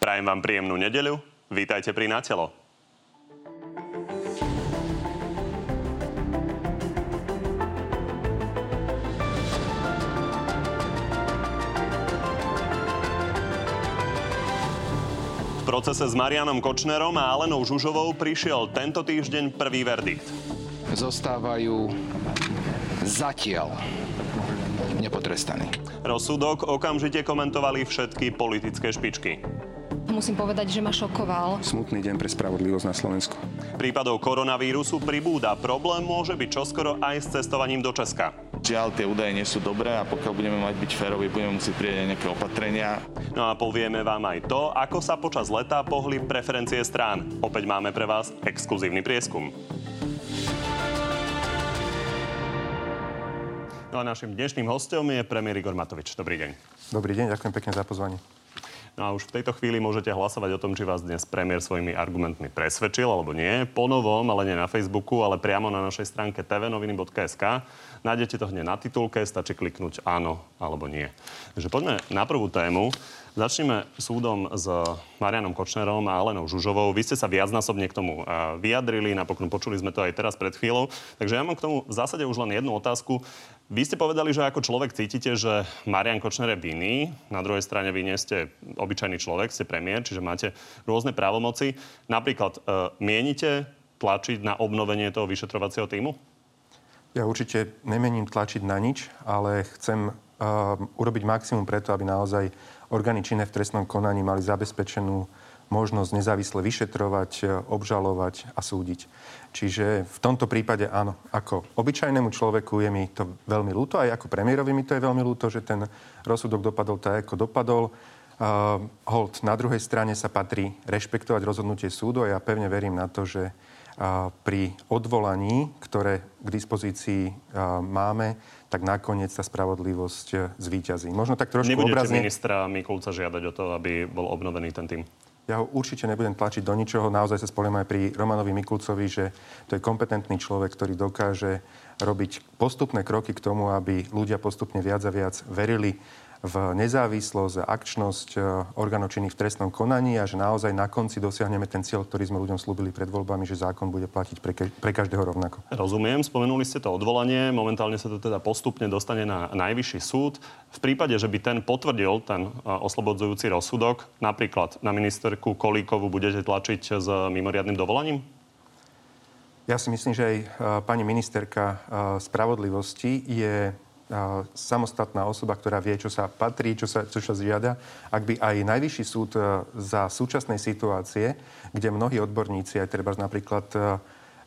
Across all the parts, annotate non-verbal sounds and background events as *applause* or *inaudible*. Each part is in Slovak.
Prajem vám príjemnú nedeľu. Vítajte pri Natelo. V procese s Marianom Kočnerom a Alenou Žužovou prišiel tento týždeň prvý verdikt. Zostávajú zatiaľ nepotrestaní. Rozsudok okamžite komentovali všetky politické špičky. Musím povedať, že ma šokoval. Smutný deň pre spravodlivosť na Slovensku. Prípadov koronavírusu pribúda. Problém môže byť čoskoro aj s cestovaním do Česka. Žiaľ, tie údaje nie sú dobré a pokiaľ budeme mať byť férovi, budeme musieť prijať nejaké opatrenia. No a povieme vám aj to, ako sa počas leta pohli preferencie strán. Opäť máme pre vás exkluzívny prieskum. No a našim dnešným hostom je premiér Igor Matovič. Dobrý deň. Dobrý deň, ďakujem pekne za pozvanie. No a už v tejto chvíli môžete hlasovať o tom, či vás dnes premiér svojimi argumentmi presvedčil alebo nie. Po novom, ale nie na Facebooku, ale priamo na našej stránke tvnoviny.sk. Nájdete to hneď na titulke, stačí kliknúť áno alebo nie. Takže poďme na prvú tému. Začneme súdom s Marianom Kočnerom a Alenou Žužovou. Vy ste sa viacnásobne k tomu vyjadrili, napokon počuli sme to aj teraz pred chvíľou. Takže ja mám k tomu v zásade už len jednu otázku. Vy ste povedali, že ako človek cítite, že Marian Kočner je vinný. Na druhej strane vy nie ste obyčajný človek, ste premiér, čiže máte rôzne právomoci. Napríklad, e, mienite tlačiť na obnovenie toho vyšetrovacieho týmu? Ja určite nemením tlačiť na nič, ale chcem uh, urobiť maximum preto, aby naozaj orgány činné v trestnom konaní mali zabezpečenú možnosť nezávisle vyšetrovať, e, obžalovať a súdiť. Čiže v tomto prípade áno, ako obyčajnému človeku je mi to veľmi ľúto, aj ako premiérovi mi to je veľmi ľúto, že ten rozsudok dopadol tak, ako dopadol. Uh, hold, na druhej strane sa patrí rešpektovať rozhodnutie súdu a ja pevne verím na to, že uh, pri odvolaní, ktoré k dispozícii uh, máme, tak nakoniec tá spravodlivosť e, zvíťazí. Možno tak trošku Nebudete obrazne... ministra Mikulca žiadať o to, aby bol obnovený ten tým? Ja ho určite nebudem tlačiť do ničoho. Naozaj sa spoliem aj pri Romanovi Mikulcovi, že to je kompetentný človek, ktorý dokáže robiť postupné kroky k tomu, aby ľudia postupne viac a viac verili v nezávislosť a akčnosť e, orgánov v trestnom konaní a že naozaj na konci dosiahneme ten cieľ, ktorý sme ľuďom slúbili pred voľbami, že zákon bude platiť pre, ke- pre každého rovnako. Rozumiem, spomenuli ste to odvolanie, momentálne sa to teda postupne dostane na najvyšší súd. V prípade, že by ten potvrdil ten e, oslobodzujúci rozsudok, napríklad na ministerku Kolíkovu budete tlačiť s mimoriadným dovolaním? Ja si myslím, že aj e, pani ministerka spravodlivosti je samostatná osoba, ktorá vie, čo sa patrí, čo sa, čo sa žiada. Ak by aj Najvyšší súd e, za súčasnej situácie, kde mnohí odborníci, aj treba napríklad e,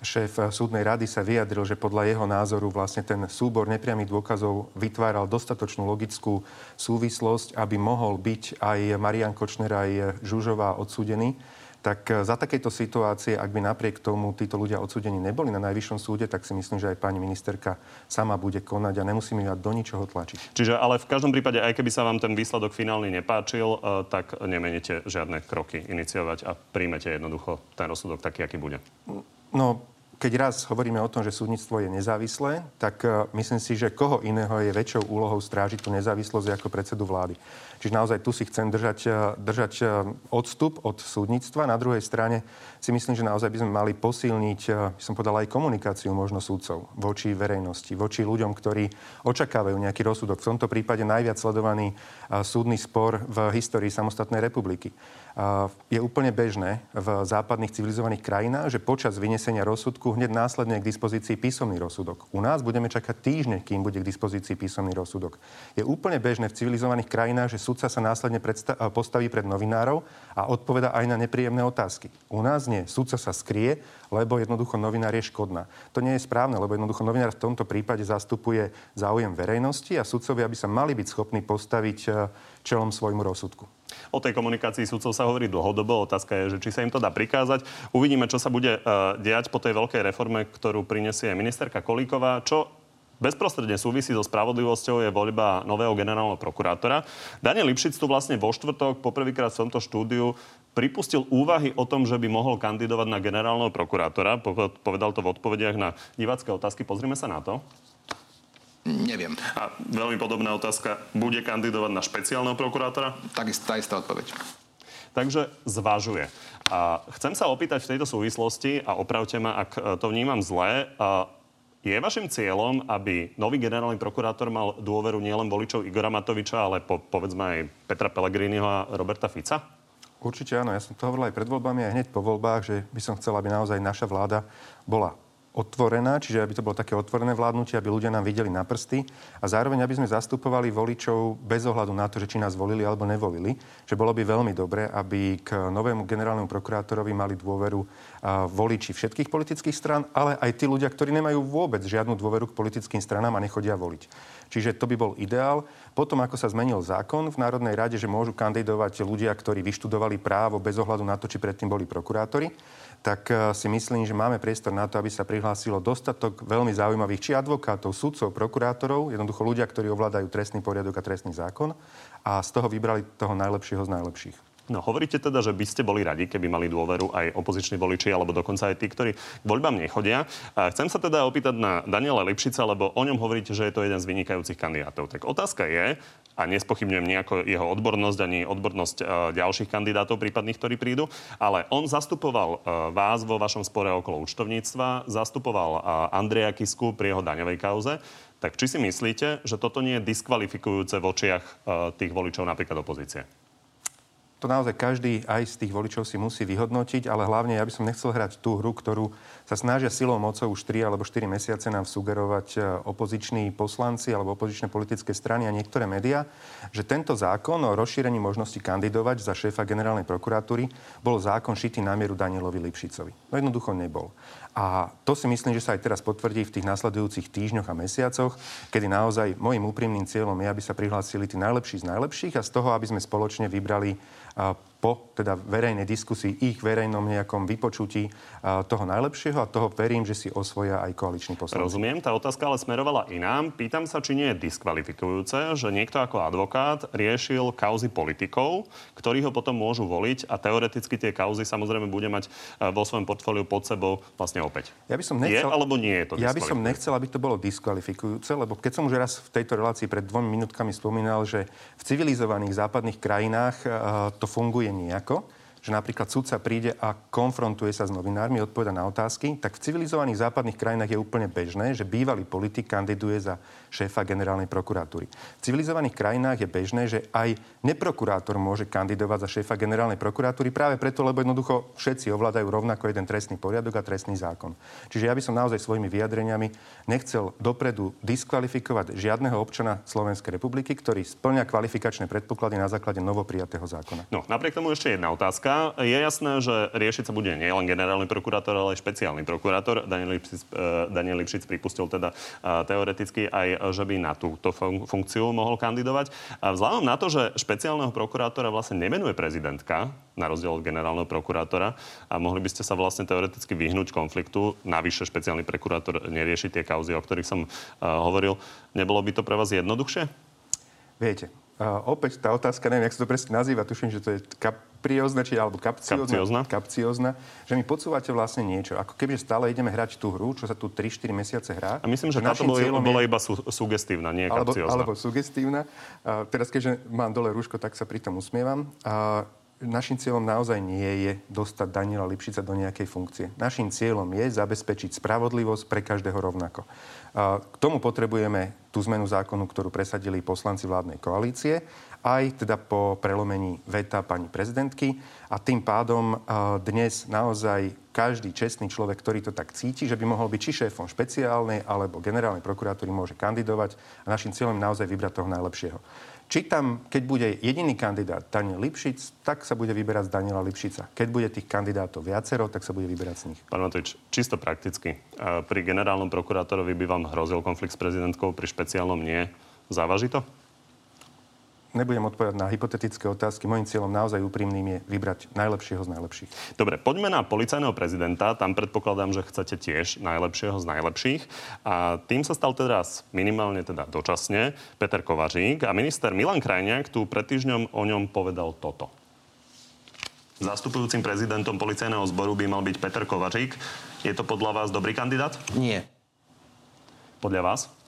šéf súdnej rady sa vyjadril, že podľa jeho názoru vlastne ten súbor nepriamých dôkazov vytváral dostatočnú logickú súvislosť, aby mohol byť aj Marian Kočner, aj Žužová odsúdený tak e, za takejto situácie, ak by napriek tomu títo ľudia odsúdení neboli na najvyššom súde, tak si myslím, že aj pani ministerka sama bude konať a nemusíme ju do ničoho tlačiť. Čiže ale v každom prípade, aj keby sa vám ten výsledok finálny nepáčil, e, tak nemenete žiadne kroky iniciovať a príjmete jednoducho ten rozsudok taký, aký bude. No, keď raz hovoríme o tom, že súdnictvo je nezávislé, tak uh, myslím si, že koho iného je väčšou úlohou strážiť tú nezávislosť ako predsedu vlády. Čiže naozaj tu si chcem držať, e, držať e, odstup od súdnictva. Na druhej strane si myslím, že naozaj by sme mali posilniť, e, by som povedal, aj komunikáciu možno súdcov voči verejnosti, voči ľuďom, ktorí očakávajú nejaký rozsudok. V tomto prípade najviac sledovaný súdny spor v histórii samostatnej republiky. Je úplne bežné v západných civilizovaných krajinách, že počas vynesenia rozsudku hneď následne k dispozícii písomný rozsudok. U nás budeme čakať týždne, kým bude k dispozícii písomný rozsudok. Je úplne bežné v civilizovaných krajinách, že sudca sa následne predsta- postaví pred novinárov a odpoveda aj na nepríjemné otázky. U nás nie. Sudca sa skrie, lebo jednoducho novinár je škodná. To nie je správne, lebo jednoducho novinár v tomto prípade zastupuje záujem verejnosti a sudcovia by sa mali byť schopní postaviť e, čelom svojmu rozsudku. O tej komunikácii sudcov sa hovorí dlhodobo. Otázka je, že či sa im to dá prikázať. Uvidíme, čo sa bude uh, diať po tej veľkej reforme, ktorú prinesie ministerka Kolíková. Čo bezprostredne súvisí so spravodlivosťou je voľba nového generálneho prokurátora. Daniel Lipšic tu vlastne vo štvrtok poprvýkrát v tomto štúdiu pripustil úvahy o tom, že by mohol kandidovať na generálneho prokurátora. Povedal to v odpovediach na divácké otázky. Pozrime sa na to. Neviem. A veľmi podobná otázka. Bude kandidovať na špeciálneho prokurátora? Tak tá istá odpoveď. takže zvažuje. A chcem sa opýtať v tejto súvislosti, a opravte ma, ak e, to vnímam zle, je vašim cieľom, aby nový generálny prokurátor mal dôveru nielen voličov Igora Matoviča, ale po, povedzme aj Petra Pellegriniho a Roberta Fica? Určite áno. Ja som to hovoril aj pred voľbami, aj hneď po voľbách, že by som chcel, aby naozaj naša vláda bola otvorená, čiže aby to bolo také otvorené vládnutie, aby ľudia nám videli na prsty a zároveň, aby sme zastupovali voličov bez ohľadu na to, že či nás volili alebo nevolili. Že bolo by veľmi dobré, aby k novému generálnemu prokurátorovi mali dôveru voliči všetkých politických stran, ale aj tí ľudia, ktorí nemajú vôbec žiadnu dôveru k politickým stranám a nechodia voliť. Čiže to by bol ideál. Potom, ako sa zmenil zákon v Národnej rade, že môžu kandidovať ľudia, ktorí vyštudovali právo bez ohľadu na to, či predtým boli prokurátori, tak eh, si myslím, že máme priestor na to, aby sa prihlásilo dostatok veľmi zaujímavých či advokátov, sudcov, prokurátorov, jednoducho ľudia, ktorí ovládajú trestný poriadok a trestný zákon a z toho vybrali toho najlepšieho z najlepších. No, hovoríte teda, že by ste boli radi, keby mali dôveru aj opoziční voliči, alebo dokonca aj tí, ktorí k voľbám nechodia. A chcem sa teda opýtať na Daniela Lipšica, lebo o ňom hovoríte, že je to jeden z vynikajúcich kandidátov. Tak otázka je, a nespochybňujem nejako jeho odbornosť ani odbornosť e, ďalších kandidátov prípadných, ktorí prídu, ale on zastupoval e, vás vo vašom spore okolo účtovníctva, zastupoval e, Andreja Kisku pri jeho daňovej kauze. Tak či si myslíte, že toto nie je diskvalifikujúce v očiach tých voličov napríklad opozície? To naozaj každý aj z tých voličov si musí vyhodnotiť, ale hlavne ja by som nechcel hrať tú hru, ktorú sa snažia silou mocou už 3 alebo 4 mesiace nám sugerovať e, opoziční poslanci alebo opozičné politické strany a niektoré médiá, že tento zákon o rozšírení možnosti kandidovať za šéfa generálnej prokuratúry bol zákon šitý na mieru Danielovi Lipšicovi. No jednoducho nebol. A to si myslím, že sa aj teraz potvrdí v tých nasledujúcich týždňoch a mesiacoch, kedy naozaj môjim úprimným cieľom je, aby sa prihlásili tí najlepší z najlepších a z toho, aby sme spoločne vybrali po teda verejnej diskusii, ich verejnom nejakom vypočutí toho najlepšieho a toho verím, že si osvoja aj koaliční poslanci. Rozumiem, tá otázka ale smerovala inám. Pýtam sa, či nie je diskvalifikujúce, že niekto ako advokát riešil kauzy politikov, ktorí ho potom môžu voliť a teoreticky tie kauzy samozrejme bude mať vo svojom portfóliu pod sebou vlastne opäť. Ja by som nechcel, je alebo nie je to Ja by som nechcel, aby to bolo diskvalifikujúce, lebo keď som už raz v tejto relácii pred dvomi minútkami spomínal, že v civilizovaných západných krajinách to funguje nejako, že napríklad sudca príde a konfrontuje sa s novinármi, odpoveda na otázky, tak v civilizovaných západných krajinách je úplne bežné, že bývalý politik kandiduje za šéfa generálnej prokuratúry. V civilizovaných krajinách je bežné, že aj neprokurátor môže kandidovať za šéfa generálnej prokuratúry práve preto, lebo jednoducho všetci ovládajú rovnako jeden trestný poriadok a trestný zákon. Čiže ja by som naozaj svojimi vyjadreniami nechcel dopredu diskvalifikovať žiadneho občana Slovenskej republiky, ktorý splňa kvalifikačné predpoklady na základe novoprijatého zákona. No, napriek tomu ešte jedna otázka. Je jasné, že riešiť sa bude nielen generálny prokurátor, ale aj špeciálny prokurátor. Daniel Lipšic, eh, Daniel Lipšic pripustil teda eh, teoreticky aj, že by na túto funkciu mohol kandidovať. A vzhľadom na to, že špeciálneho prokurátora vlastne nemenuje prezidentka, na rozdiel od generálneho prokurátora, a mohli by ste sa vlastne teoreticky vyhnúť konfliktu. Navyše špeciálny prokurátor nerieši tie kauzy, o ktorých som uh, hovoril. Nebolo by to pre vás jednoduchšie? Viete, uh, opäť tá otázka, neviem, jak sa to presne nazýva, tuším, že to je kap, kapriózna, či alebo kapciózna, kapciózna, že mi podsúvate vlastne niečo. Ako keby stále ideme hrať tú hru, čo sa tu 3-4 mesiace hrá. A myslím, že táto bola, bola iba su, sugestívna, nie alebo, kapciózna. Alebo sugestívna. A teraz, keďže mám dole rúško, tak sa pri tom usmievam. A našim cieľom naozaj nie je dostať Daniela Lipšica do nejakej funkcie. Našim cieľom je zabezpečiť spravodlivosť pre každého rovnako. K tomu potrebujeme tú zmenu zákonu, ktorú presadili poslanci vládnej koalície aj teda po prelomení veta pani prezidentky. A tým pádom dnes naozaj každý čestný človek, ktorý to tak cíti, že by mohol byť či šéfom špeciálnej alebo generálnej prokuratúry, môže kandidovať a našim cieľom je naozaj vybrať toho najlepšieho. Či tam, keď bude jediný kandidát Daniel Lipšic, tak sa bude vyberať z Daniela Lipšica. Keď bude tých kandidátov viacero, tak sa bude vyberať z nich. Pán Matovič, čisto prakticky. Pri generálnom prokurátorovi by vám hrozil konflikt s prezidentkou, pri špeciálnom nie. Závaží to? Nebudem odpovedať na hypotetické otázky. Mojím cieľom naozaj úprimným je vybrať najlepšieho z najlepších. Dobre, poďme na policajného prezidenta. Tam predpokladám, že chcete tiež najlepšieho z najlepších. A tým sa stal teraz minimálne teda dočasne Peter Kovařík. A minister Milan Krajniak tu pred týždňom o ňom povedal toto. Zastupujúcim prezidentom policajného zboru by mal byť Peter Kovařík. Je to podľa vás dobrý kandidát? Nie. Podľa vás?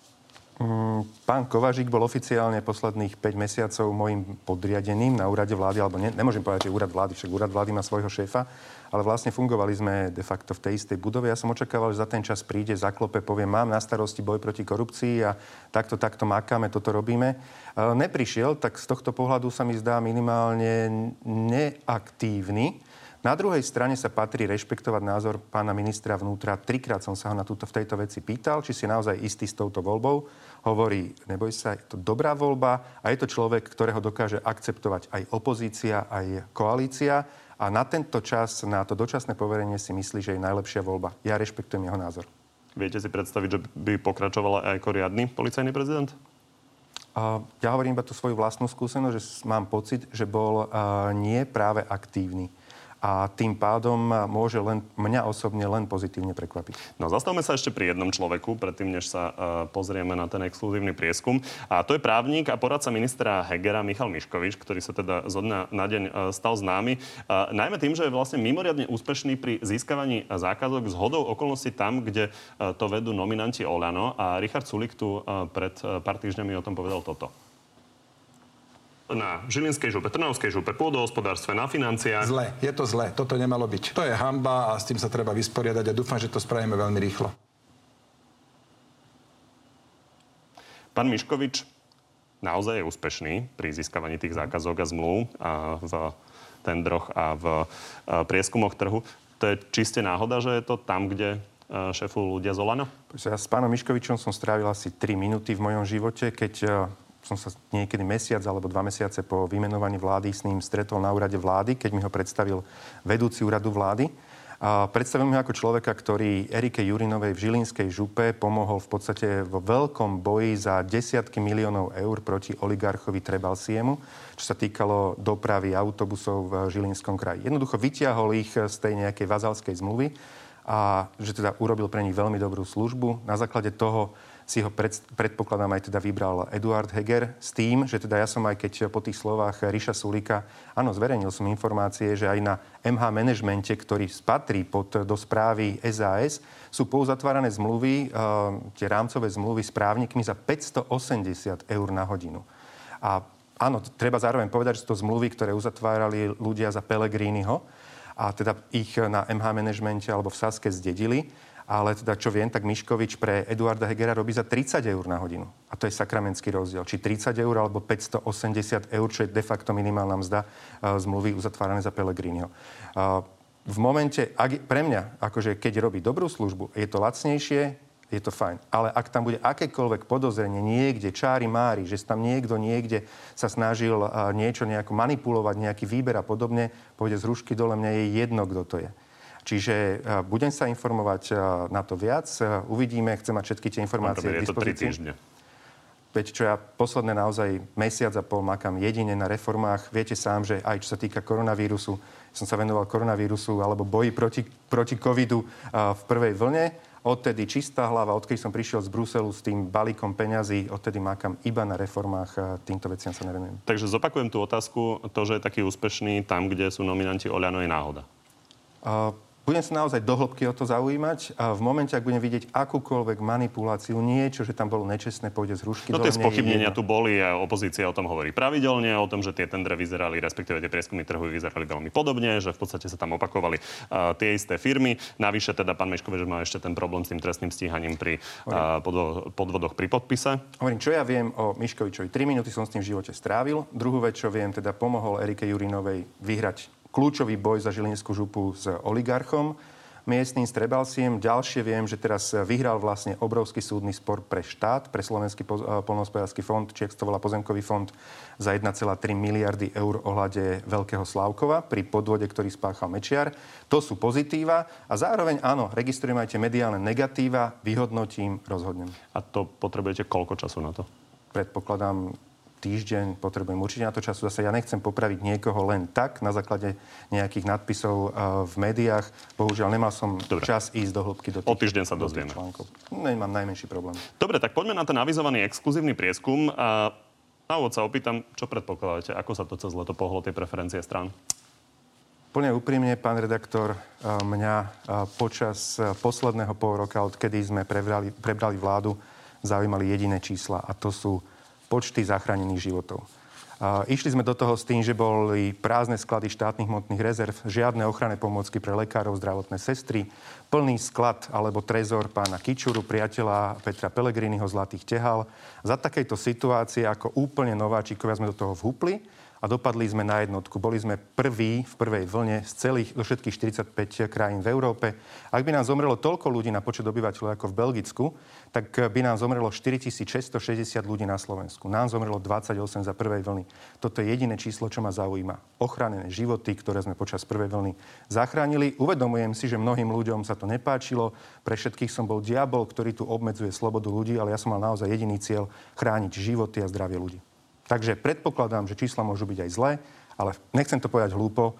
Pán Kovažík bol oficiálne posledných 5 mesiacov môjim podriadeným na úrade vlády, alebo ne, nemôžem povedať, že úrad vlády, však úrad vlády má svojho šéfa, ale vlastne fungovali sme de facto v tej istej budove. Ja som očakával, že za ten čas príde, zaklope, povie, mám na starosti boj proti korupcii a takto, takto makáme, toto robíme. Neprišiel, tak z tohto pohľadu sa mi zdá minimálne neaktívny. Na druhej strane sa patrí rešpektovať názor pána ministra vnútra. Trikrát som sa ho na túto, v tejto veci pýtal, či si naozaj istý s touto voľbou. Hovorí, neboj sa, je to dobrá voľba a je to človek, ktorého dokáže akceptovať aj opozícia, aj koalícia. A na tento čas, na to dočasné poverenie si myslí, že je najlepšia voľba. Ja rešpektujem jeho názor. Viete si predstaviť, že by pokračovala aj ako riadny policajný prezident? Ja hovorím iba tú svoju vlastnú skúsenosť, že mám pocit, že bol nie práve aktívny a tým pádom môže len, mňa osobne len pozitívne prekvapiť. No zastavme sa ešte pri jednom človeku, predtým, než sa uh, pozrieme na ten exkluzívny prieskum. A to je právnik a poradca ministra Hegera Michal Miškovič, ktorý sa teda zo dňa na deň uh, stal známy. Uh, najmä tým, že je vlastne mimoriadne úspešný pri získavaní zákazok z hodou okolností tam, kde uh, to vedú nominanti Olano. A Richard Sulik tu uh, pred uh, pár týždňami o tom povedal toto na Žilinskej župe, Trnavskej župe, pôdohospodárstve, na financiách. Zle, je to zle, toto nemalo byť. To je hamba a s tým sa treba vysporiadať a dúfam, že to spravíme veľmi rýchlo. Pán Miškovič naozaj je úspešný pri získavaní tých zákazok a zmluv a v tendroch a v prieskumoch trhu. To je čiste náhoda, že je to tam, kde šefu ľudia z Olano? Ja s pánom Miškovičom som strávil asi 3 minúty v mojom živote, keď som sa niekedy mesiac alebo dva mesiace po vymenovaní vlády s ním stretol na úrade vlády, keď mi ho predstavil vedúci úradu vlády. A predstavil mi ho ako človeka, ktorý Erike Jurinovej v Žilinskej župe pomohol v podstate vo veľkom boji za desiatky miliónov eur proti oligarchovi Trebalsiemu, čo sa týkalo dopravy autobusov v Žilinskom kraji. Jednoducho vyťahol ich z tej nejakej vazalskej zmluvy a že teda urobil pre nich veľmi dobrú službu. Na základe toho si ho pred, predpokladám aj teda vybral Eduard Heger s tým, že teda ja som aj keď po tých slovách Ríša Sulika, áno, zverejnil som informácie, že aj na MH manažmente, ktorý spatrí pod, do správy SAS, sú pouzatvárané zmluvy, uh, tie rámcové zmluvy s právnikmi za 580 eur na hodinu. A áno, treba zároveň povedať, že to zmluvy, ktoré uzatvárali ľudia za Pelegriniho a teda ich na MH manažmente alebo v Saske zdedili ale teda čo viem, tak Miškovič pre Eduarda Hegera robí za 30 eur na hodinu. A to je sakramentský rozdiel. Či 30 eur alebo 580 eur, čo je de facto minimálna mzda uh, zmluvy uzatvárané za Pellegriniho. Uh, v momente, ak, pre mňa, akože keď robí dobrú službu, je to lacnejšie, je to fajn. Ale ak tam bude akékoľvek podozrenie niekde, čári mári, že tam niekto niekde sa snažil uh, niečo nejako manipulovať, nejaký výber a podobne, pôjde z rušky dole, mňa je jedno, kto to je. Čiže e, budem sa informovať e, na to viac. E, uvidíme, chcem mať všetky tie informácie k dispozícii. Je to 3 týždne. Veď čo ja posledné naozaj mesiac a pol makám jedine na reformách. Viete sám, že aj čo sa týka koronavírusu, som sa venoval koronavírusu alebo boji proti, proti covidu v prvej vlne. Odtedy čistá hlava, odkedy som prišiel z Bruselu s tým balíkom peňazí, odtedy makám iba na reformách a týmto veciam sa nevenujem. Takže zopakujem tú otázku. To, že je taký úspešný tam, kde sú nominanti Oľano, je náhoda. Uh, budem sa naozaj dohlbky o to zaujímať a v momente, ak budem vidieť akúkoľvek manipuláciu, niečo, že tam bolo nečestné, pôjde z rušky. No tie spochybnenia tu boli a opozícia o tom hovorí pravidelne, o tom, že tie tendre vyzerali, respektíve tie prieskumy trhu vyzerali veľmi podobne, že v podstate sa tam opakovali uh, tie isté firmy. Navyše teda pán Meškovič má ešte ten problém s tým trestným stíhaním pri uh, podvodoch pri podpise. Hovorím, čo ja viem o Miškovičovi. 3 minúty som s tým v živote strávil. Druhú vec, čo viem, teda pomohol Erike Jurinovej vyhrať kľúčový boj za Žilinskú župu s oligarchom miestným Strebalsiem. Ďalšie viem, že teraz vyhral vlastne obrovský súdny spor pre štát, pre Slovenský eh, polnohospodársky fond, či to volá pozemkový fond, za 1,3 miliardy eur ohľade Veľkého Slavkova pri podvode, ktorý spáchal Mečiar. To sú pozitíva a zároveň áno, registrujem aj tie mediálne negatíva, vyhodnotím, rozhodnem. A to potrebujete koľko času na to? Predpokladám týždeň, potrebujem určite na to času. Zase ja nechcem popraviť niekoho len tak na základe nejakých nadpisov uh, v médiách. Bohužiaľ, nemal som Dobre. čas ísť do hĺbky do tých, O týždeň sa dozvieme. Článkov. Nemám najmenší problém. Dobre, tak poďme na ten avizovaný exkluzívny prieskum. A na úvod sa opýtam, čo predpokladáte? Ako sa to cez leto pohlo tie preferencie strán? Plne úprimne, pán redaktor, mňa počas posledného pol roka, odkedy sme prebrali, prebrali vládu, zaujímali jediné čísla a to sú počty zachránených životov. Išli sme do toho s tým, že boli prázdne sklady štátnych hmotných rezerv, žiadne ochranné pomôcky pre lekárov, zdravotné sestry, plný sklad alebo trezor pána Kičuru, priateľa Petra Pelegriniho Zlatých tehal. Za takejto situácie ako úplne nováčikovia sme do toho vhupli a dopadli sme na jednotku. Boli sme prví v prvej vlne z celých, do všetkých 45 krajín v Európe. Ak by nám zomrelo toľko ľudí na počet obyvateľov ako v Belgicku, tak by nám zomrelo 4660 ľudí na Slovensku. Nám zomrelo 28 za prvej vlny. Toto je jediné číslo, čo ma zaujíma. Ochránené životy, ktoré sme počas prvej vlny zachránili. Uvedomujem si, že mnohým ľuďom sa to nepáčilo. Pre všetkých som bol diabol, ktorý tu obmedzuje slobodu ľudí, ale ja som mal naozaj jediný cieľ chrániť životy a zdravie ľudí. Takže predpokladám, že čísla môžu byť aj zlé, ale nechcem to povedať hlúpo.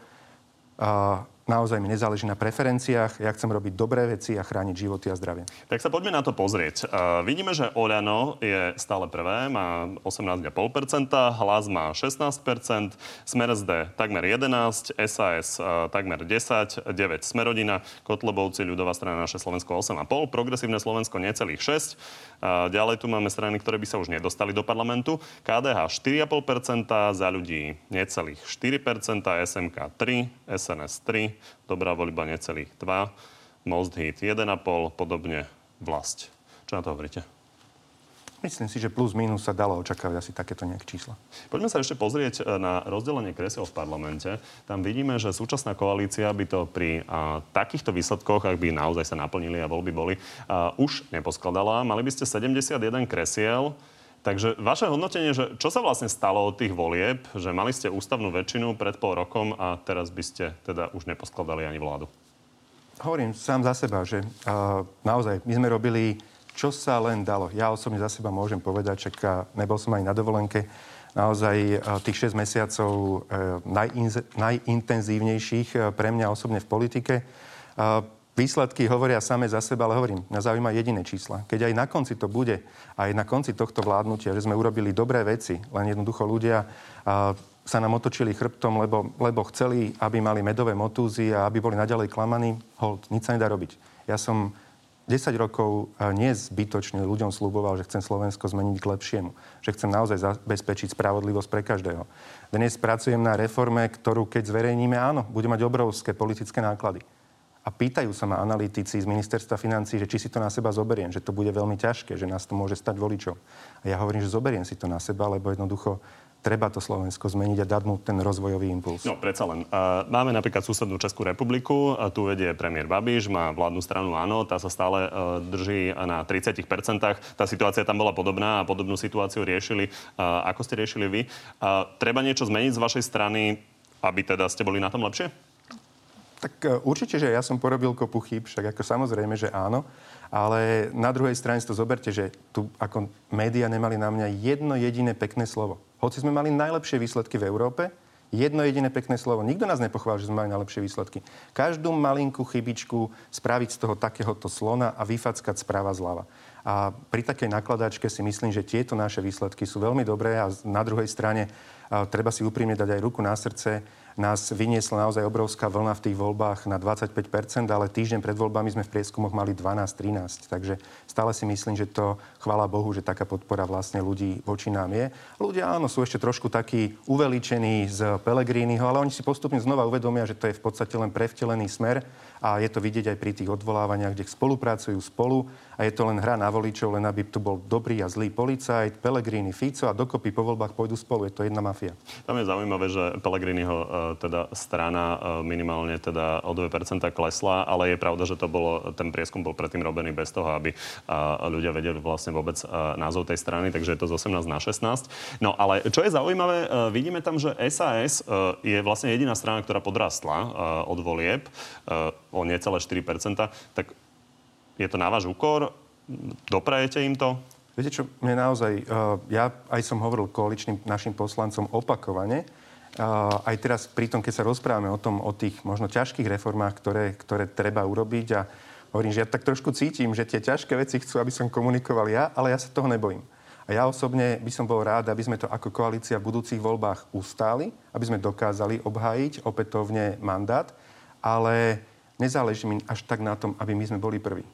Uh, naozaj mi nezáleží na preferenciách. Ja chcem robiť dobré veci a chrániť životy a zdravie. Tak sa poďme na to pozrieť. Uh, vidíme, že Oľano je stále prvé, má 18,5%, Hlas má 16%, Smer SD takmer 11%, SAS uh, takmer 10%, 9% Smerodina, Kotlebovci, ľudová strana naše Slovensko 8,5%, Progresívne Slovensko necelých 6%. Uh, ďalej tu máme strany, ktoré by sa už nedostali do parlamentu. KDH 4,5%, za ľudí necelých 4%, SMK 3, SNS 3, dobrá voľba necelých 2, Most Hit 1,5, podobne vlast. Čo na to hovoríte? Myslím si, že plus minus sa dalo očakávať asi takéto nejaké čísla. Poďme sa ešte pozrieť e, na rozdelenie kresiel v parlamente. Tam vidíme, že súčasná koalícia by to pri a, takýchto výsledkoch, ak by naozaj sa naplnili a voľby boli, a, už neposkladala. Mali by ste 71 kresiel. Takže vaše hodnotenie, že čo sa vlastne stalo od tých volieb, že mali ste ústavnú väčšinu pred pol rokom a teraz by ste teda už neposkladali ani vládu? Hovorím sám za seba, že uh, naozaj my sme robili, čo sa len dalo. Ja osobne za seba môžem povedať, že nebol som ani na dovolenke. Naozaj uh, tých 6 mesiacov najin- najintenzívnejších pre mňa osobne v politike. Výsledky hovoria same za seba, ale hovorím, mňa zaujíma jediné čísla. Keď aj na konci to bude, aj na konci tohto vládnutia, že sme urobili dobré veci, len jednoducho ľudia sa nám otočili chrbtom, lebo, lebo chceli, aby mali medové motúzy a aby boli naďalej klamaní, hold, nič sa nedá robiť. Ja som 10 rokov nie zbytočne ľuďom slúboval, že chcem Slovensko zmeniť k lepšiemu. Že chcem naozaj zabezpečiť spravodlivosť pre každého. Dnes pracujem na reforme, ktorú keď zverejníme, áno, bude mať obrovské politické náklady a pýtajú sa ma analytici z ministerstva financí, že či si to na seba zoberiem, že to bude veľmi ťažké, že nás to môže stať voličov. A ja hovorím, že zoberiem si to na seba, lebo jednoducho treba to Slovensko zmeniť a dať mu ten rozvojový impuls. No, predsa len. Uh, máme napríklad susednú Českú republiku, a tu vedie premiér Babiš, má vládnu stranu Áno, tá sa stále uh, drží na 30%. Tá situácia tam bola podobná a podobnú situáciu riešili. Uh, ako ste riešili vy? Uh, treba niečo zmeniť z vašej strany, aby teda ste boli na tom lepšie? Tak e, určite, že ja som porobil kopu chyb, však ako samozrejme, že áno. Ale na druhej strane si to zoberte, že tu ako média nemali na mňa jedno jediné pekné slovo. Hoci sme mali najlepšie výsledky v Európe, jedno jediné pekné slovo. Nikto nás nepochvál, že sme mali najlepšie výsledky. Každú malinkú chybičku spraviť z toho takéhoto slona a vyfackať správa zľava. A pri takej nakladačke si myslím, že tieto naše výsledky sú veľmi dobré a na druhej strane treba si úprimne dať aj ruku na srdce nás vyniesla naozaj obrovská vlna v tých voľbách na 25%, ale týždeň pred voľbami sme v prieskumoch mali 12-13. Takže stále si myslím, že to, chvála Bohu, že taká podpora vlastne ľudí voči nám je. Ľudia áno, sú ešte trošku takí uveličení z Pelegrínyho, ale oni si postupne znova uvedomia, že to je v podstate len prevtelený smer a je to vidieť aj pri tých odvolávaniach, kde spolupracujú spolu a je to len hra na voličov, len aby tu bol dobrý a zlý policajt, Pelegrini, Fico a dokopy po voľbách pôjdu spolu. Je to jedna mafia. Tam je zaujímavé, že Pelegriniho e, teda strana e, minimálne teda o 2% klesla, ale je pravda, že to bolo, ten prieskum bol predtým robený bez toho, aby e, ľudia vedeli vlastne vôbec názov tej strany, takže je to z 18 na 16. No ale čo je zaujímavé, vidíme tam, že SAS je vlastne jediná strana, ktorá podrastla od volieb o necelé 4%. Tak je to na váš úkor? Doprajete im to? Viete čo, mne naozaj, uh, ja aj som hovoril koaličným našim poslancom opakovane, uh, aj teraz pri tom, keď sa rozprávame o tom, o tých možno ťažkých reformách, ktoré, ktoré treba urobiť a hovorím, že ja tak trošku cítim, že tie ťažké veci chcú, aby som komunikoval ja, ale ja sa toho nebojím. A ja osobne by som bol rád, aby sme to ako koalícia v budúcich voľbách ustáli, aby sme dokázali obhájiť opätovne mandát, ale nezáleží mi až tak na tom, aby my sme boli prví.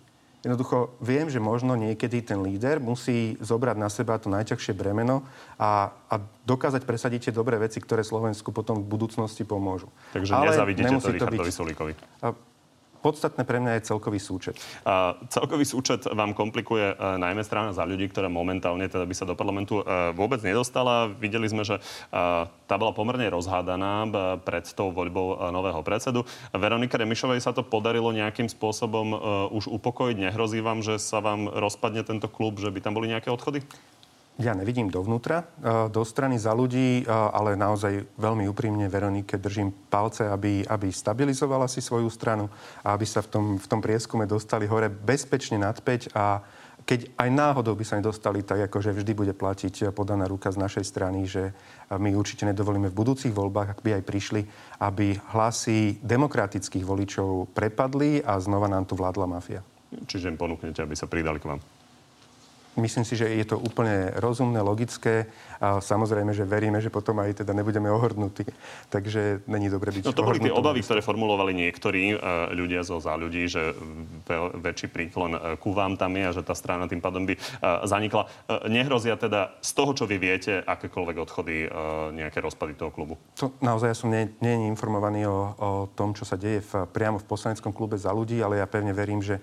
Jednoducho viem, že možno niekedy ten líder musí zobrať na seba to najťažšie bremeno a, a dokázať presadiť tie dobré veci, ktoré Slovensku potom v budúcnosti pomôžu. Takže Ale nezavidíte to Richardovi Solíkovi. Podstatné pre mňa je celkový súčet. A celkový súčet vám komplikuje e, najmä strana za ľudí, ktorá momentálne teda by sa do parlamentu e, vôbec nedostala. Videli sme, že e, tá bola pomerne rozhádaná pred tou voľbou nového predsedu. Veronike Remišovej sa to podarilo nejakým spôsobom už upokojiť. Nehrozí vám, že sa vám rozpadne tento klub, že by tam boli nejaké odchody? Ja nevidím dovnútra, e, do strany za ľudí, e, ale naozaj veľmi úprimne Veronike držím palce, aby, aby stabilizovala si svoju stranu a aby sa v tom, v tom prieskume dostali hore bezpečne nad 5 a keď aj náhodou by sa nedostali, tak akože vždy bude platiť podaná ruka z našej strany, že my určite nedovolíme v budúcich voľbách, ak by aj prišli, aby hlasy demokratických voličov prepadli a znova nám tu vládla mafia. Čiže im ponúknete, aby sa pridali k vám? Myslím si, že je to úplne rozumné, logické a samozrejme, že veríme, že potom aj teda nebudeme ohordnutí. Takže není dobre byť No to boli tie obavy, ktoré formulovali niektorí uh, ľudia zo za ľudí, že väčší príklon uh, ku vám tam je a že tá strana tým pádom by uh, zanikla. Nehrozia teda z toho, čo vy viete, akékoľvek odchody, nejaké rozpady toho klubu? To naozaj ja som nie, nie informovaný o, o tom, čo sa deje v, priamo v poslaneckom klube za ľudí, ale ja pevne verím, že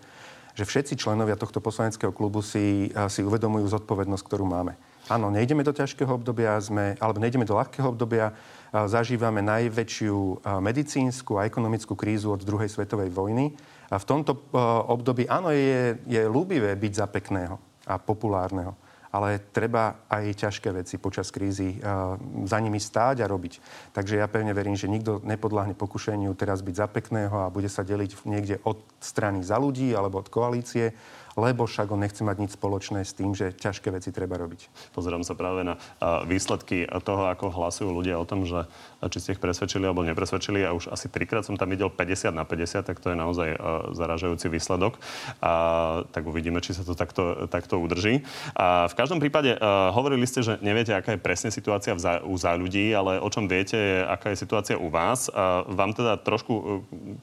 že všetci členovia tohto poslaneckého klubu si, si uvedomujú zodpovednosť, ktorú máme. Áno, nejdeme do ťažkého obdobia, sme, alebo nejdeme do ľahkého obdobia, zažívame najväčšiu medicínsku a ekonomickú krízu od druhej svetovej vojny. A v tomto období, áno, je, je ľúbivé byť za pekného a populárneho ale treba aj ťažké veci počas krízy uh, za nimi stáť a robiť. Takže ja pevne verím, že nikto nepodláhne pokušeniu teraz byť za pekného a bude sa deliť niekde od strany za ľudí alebo od koalície lebo však on nechce mať nič spoločné s tým, že ťažké veci treba robiť. Pozerám sa práve na výsledky toho, ako hlasujú ľudia o tom, že či ste ich presvedčili alebo nepresvedčili. A už asi trikrát som tam videl 50 na 50, tak to je naozaj zaražajúci výsledok. A, tak uvidíme, či sa to takto, takto udrží. A v každom prípade hovorili ste, že neviete, aká je presne situácia v za, u za ľudí, ale o čom viete, aká je situácia u vás. A vám teda trošku e,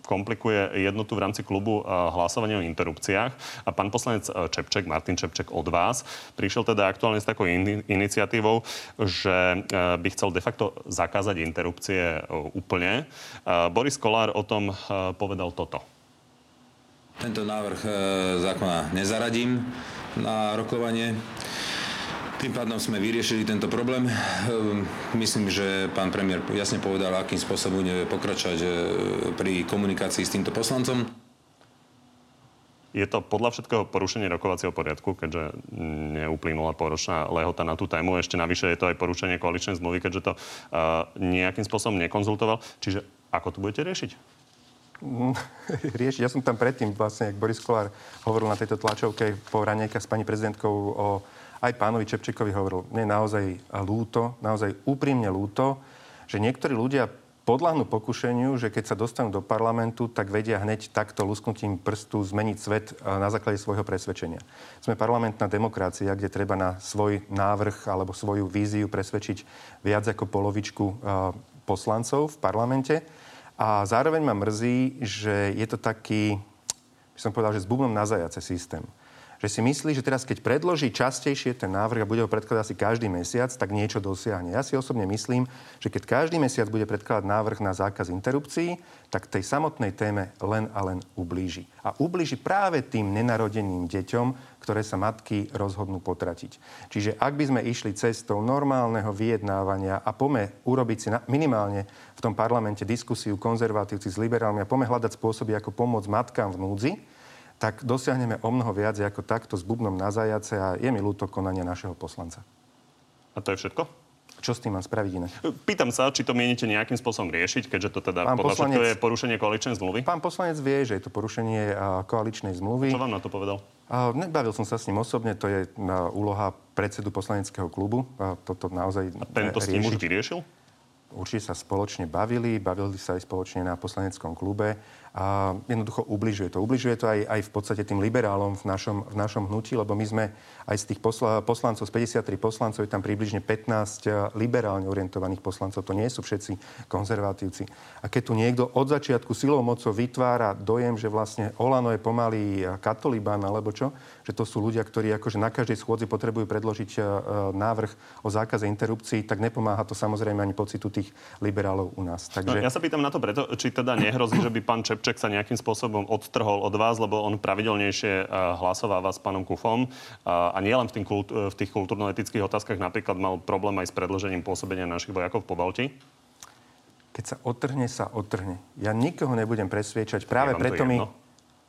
komplikuje jednotu v rámci klubu hlasovanie o interrupciách. A pán poslanec eh, Čepček, Martin Čepček od vás, prišiel teda aktuálne s takou in- iniciatívou, že eh, by chcel de facto zakázať interrupcie eh, úplne. Boris Kolár o tom povedal toto. Tento návrh zákona nezaradím na rokovanie. Tým pádom sme vyriešili tento problém. Myslím, že pán premiér jasne povedal, akým spôsobom bude pokračovať pri komunikácii s týmto poslancom. Je to podľa všetkého porušenie rokovacieho poriadku, keďže neuplynula poročná lehota na tú tému. Ešte navyše je to aj porušenie koaličnej zmluvy, keďže to uh, nejakým spôsobom nekonzultoval. Čiže ako to budete riešiť? *laughs* riešiť. Ja som tam predtým, vlastne, ak Boris Kolár hovoril na tejto tlačovke po ranejkách s pani prezidentkou o aj pánovi Čepčekovi hovoril, mne naozaj lúto, naozaj úprimne lúto, že niektorí ľudia podľahnú pokušeniu, že keď sa dostanú do parlamentu, tak vedia hneď takto lusknutím prstu zmeniť svet na základe svojho presvedčenia. Sme parlamentná demokracia, kde treba na svoj návrh alebo svoju víziu presvedčiť viac ako polovičku poslancov v parlamente. A zároveň ma mrzí, že je to taký, by som povedal, že s bubnom na zajace systém že si myslí, že teraz keď predloží častejšie ten návrh a bude ho predkladať asi každý mesiac, tak niečo dosiahne. Ja si osobne myslím, že keď každý mesiac bude predkladať návrh na zákaz interrupcií, tak tej samotnej téme len a len ublíži. A ublíži práve tým nenarodeným deťom, ktoré sa matky rozhodnú potratiť. Čiže ak by sme išli cestou normálneho vyjednávania a pome urobiť si na, minimálne v tom parlamente diskusiu konzervatívci s liberálmi a pome hľadať spôsoby, ako pomôcť matkám v núdzi, tak dosiahneme o mnoho viac ako takto s bubnom na zajace a je mi ľúto konania našeho poslanca. A to je všetko? Čo s tým mám spraviť iné? Pýtam sa, či to mienite nejakým spôsobom riešiť, keďže to teda pán podľa poslanec, je porušenie koaličnej zmluvy? Pán poslanec vie, že je to porušenie koaličnej zmluvy. Čo vám na to povedal? Nebavil som sa s ním osobne, to je úloha predsedu poslaneckého klubu. Toto naozaj A tento s tým už vyriešil? určite sa spoločne bavili, bavili sa aj spoločne na poslaneckom klube a jednoducho ubližuje to. Ubližuje to aj, aj v podstate tým liberálom v našom, v našom hnutí, lebo my sme aj z tých posla, poslancov, z 53 poslancov, je tam približne 15 eh, liberálne orientovaných poslancov. To nie sú všetci konzervatívci. A keď tu niekto od začiatku silou mocou vytvára dojem, že vlastne Olano je pomaly eh, katolíban alebo čo, že to sú ľudia, ktorí akože na každej schôdzi potrebujú predložiť eh, návrh o zákaze interrupcií, tak nepomáha to samozrejme ani pocitu tých liberálov u nás. Takže... No, ja sa pýtam na to preto, či teda nehrozí, že by pán Čep Ševček sa nejakým spôsobom odtrhol od vás, lebo on pravidelnejšie eh, hlasováva s pánom Kufom a nie len v, tým kult, v tých kultúrno-etických otázkach napríklad mal problém aj s predložením pôsobenia našich vojakov po Balti? Keď sa odtrhne, sa odtrhne. Ja nikoho nebudem presviečať. Práve preto mi...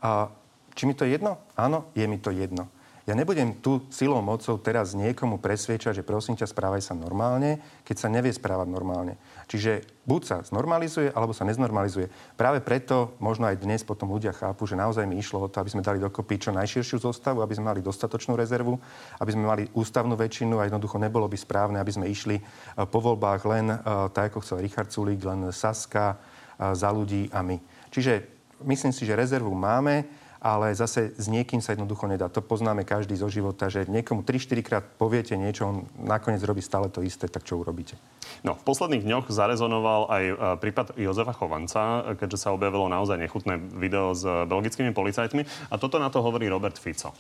A, či mi to je jedno? Áno, je mi to jedno. Ja nebudem tu silou mocou teraz niekomu presviečať, že prosím ťa, správaj sa normálne, keď sa nevie správať normálne. Čiže buď sa znormalizuje, alebo sa neznormalizuje. Práve preto možno aj dnes potom ľudia chápu, že naozaj mi išlo o to, aby sme dali dokopy čo najširšiu zostavu, aby sme mali dostatočnú rezervu, aby sme mali ústavnú väčšinu a jednoducho nebolo by správne, aby sme išli e, po voľbách len e, tak, ako chcel Richard Sulík, len Saska, e, za ľudí a my. Čiže myslím si, že rezervu máme ale zase s niekým sa jednoducho nedá. To poznáme každý zo života, že niekomu 3-4 krát poviete niečo, on nakoniec robí stále to isté, tak čo urobíte? No, v posledných dňoch zarezonoval aj e, prípad Jozefa Chovanca, keďže sa objavilo naozaj nechutné video s belgickými policajtmi. A toto na to hovorí Robert Fico.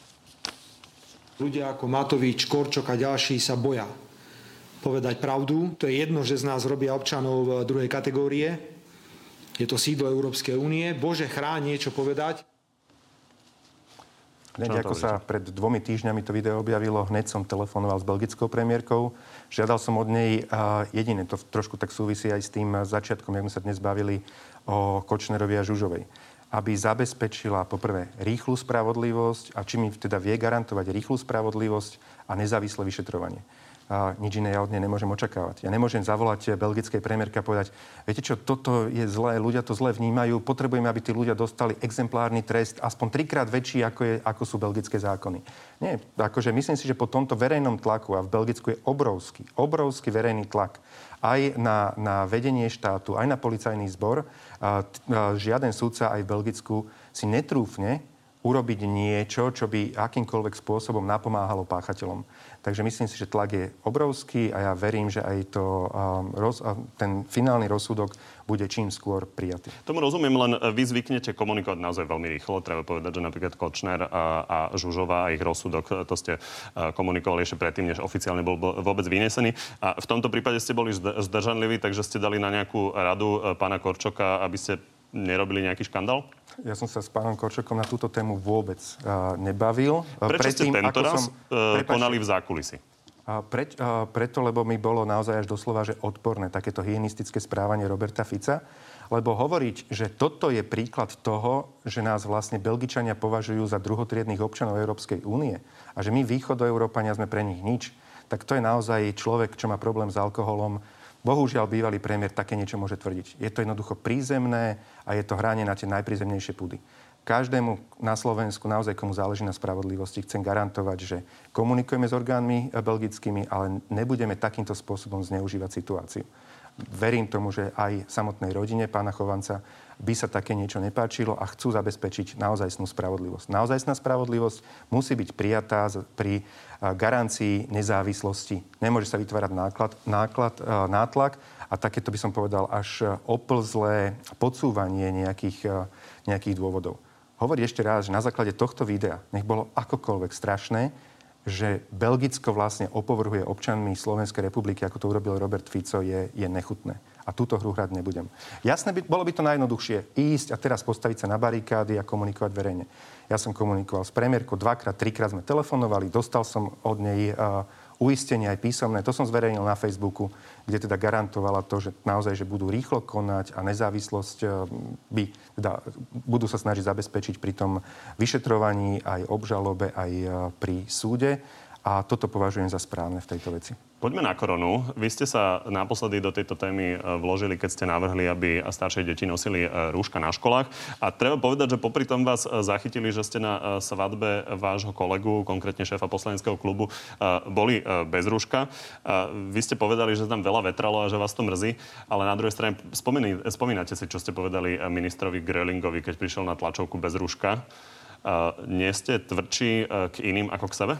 Ľudia ako Matovič, Korčok a ďalší sa boja povedať pravdu. To je jedno, že z nás robia občanov druhej kategórie. Je to sídlo Európskej únie. Bože, chráň niečo povedať. Hneď ako sa pred dvomi týždňami to video objavilo, hneď som telefonoval s belgickou premiérkou. Žiadal som od nej a jediné, to trošku tak súvisí aj s tým začiatkom, jak sme sa dnes bavili o Kočnerovi a Žužovej. Aby zabezpečila poprvé rýchlu spravodlivosť a či mi teda vie garantovať rýchlu spravodlivosť a nezávislé vyšetrovanie a nič iné ja od nej nemôžem očakávať. Ja nemôžem zavolať belgickej premiérke a povedať, viete čo, toto je zlé, ľudia to zle vnímajú, potrebujeme, aby tí ľudia dostali exemplárny trest, aspoň trikrát väčší, ako, je, ako sú belgické zákony. Nie, akože myslím si, že po tomto verejnom tlaku, a v Belgicku je obrovský, obrovský verejný tlak, aj na, na vedenie štátu, aj na policajný zbor, a, a, žiaden súdca aj v Belgicku si netrúfne urobiť niečo, čo by akýmkoľvek spôsobom napomáhalo páchateľom. Takže myslím si, že tlak je obrovský a ja verím, že aj to, um, roz, ten finálny rozsudok bude čím skôr prijatý. Tomu rozumiem, len vy zvyknete komunikovať naozaj veľmi rýchlo. Treba povedať, že napríklad Kočner a, a Žužová a ich rozsudok, to ste uh, komunikovali ešte predtým, než oficiálne bol vôbec vynesený. A v tomto prípade ste boli zdržanliví, takže ste dali na nejakú radu pána Korčoka, aby ste nerobili nejaký škandál? Ja som sa s pánom Korčokom na túto tému vôbec uh, nebavil. Prečo Predtým, ste tento raz som, uh, konali v zákulisi? A pre, a preto, lebo mi bolo naozaj až doslova, že odporné takéto hygienistické správanie Roberta Fica. Lebo hovoriť, že toto je príklad toho, že nás vlastne Belgičania považujú za druhotriedných občanov Európskej únie a že my východoeurópania sme pre nich nič, tak to je naozaj človek, čo má problém s alkoholom, Bohužiaľ, bývalý premiér také niečo môže tvrdiť. Je to jednoducho prízemné a je to hranie na tie najprízemnejšie púdy. Každému na Slovensku, naozaj komu záleží na spravodlivosti, chcem garantovať, že komunikujeme s orgánmi belgickými, ale nebudeme takýmto spôsobom zneužívať situáciu. Verím tomu, že aj samotnej rodine pána Chovanca by sa také niečo nepáčilo a chcú zabezpečiť naozajstnú spravodlivosť. Naozajstná spravodlivosť musí byť prijatá pri garancii nezávislosti. Nemôže sa vytvárať náklad, náklad, nátlak a takéto by som povedal až oplzlé podsúvanie nejakých, nejakých dôvodov. Hovorí ešte raz, že na základe tohto videa, nech bolo akokoľvek strašné, že Belgicko vlastne opovrhuje občanmi Slovenskej republiky, ako to urobil Robert Fico, je, je nechutné a túto hru hrať nebudem. Jasné, by, bolo by to najjednoduchšie ísť a teraz postaviť sa na barikády a komunikovať verejne. Ja som komunikoval s premiérkou, dvakrát, trikrát sme telefonovali, dostal som od nej uh, uistenie aj písomné. To som zverejnil na Facebooku, kde teda garantovala to, že naozaj, že budú rýchlo konať a nezávislosť uh, by, teda budú sa snažiť zabezpečiť pri tom vyšetrovaní aj obžalobe, aj uh, pri súde A toto považujem za správne v tejto veci. Poďme na koronu. Vy ste sa naposledy do tejto témy e, vložili, keď ste navrhli, aby staršie deti nosili e, rúška na školách. A treba povedať, že popri tom vás e, zachytili, že ste na svadbe vášho kolegu, konkrétne šéfa poslaneckého klubu, boli bez rúška. Vy ste povedali, že tam veľa vetralo a že vás to mrzí, ale na druhej strane spomínate si, čo ste povedali ministrovi Grelingovi, keď prišiel na tlačovku bez rúška. Nie ste tvrdší k iným ako k sebe?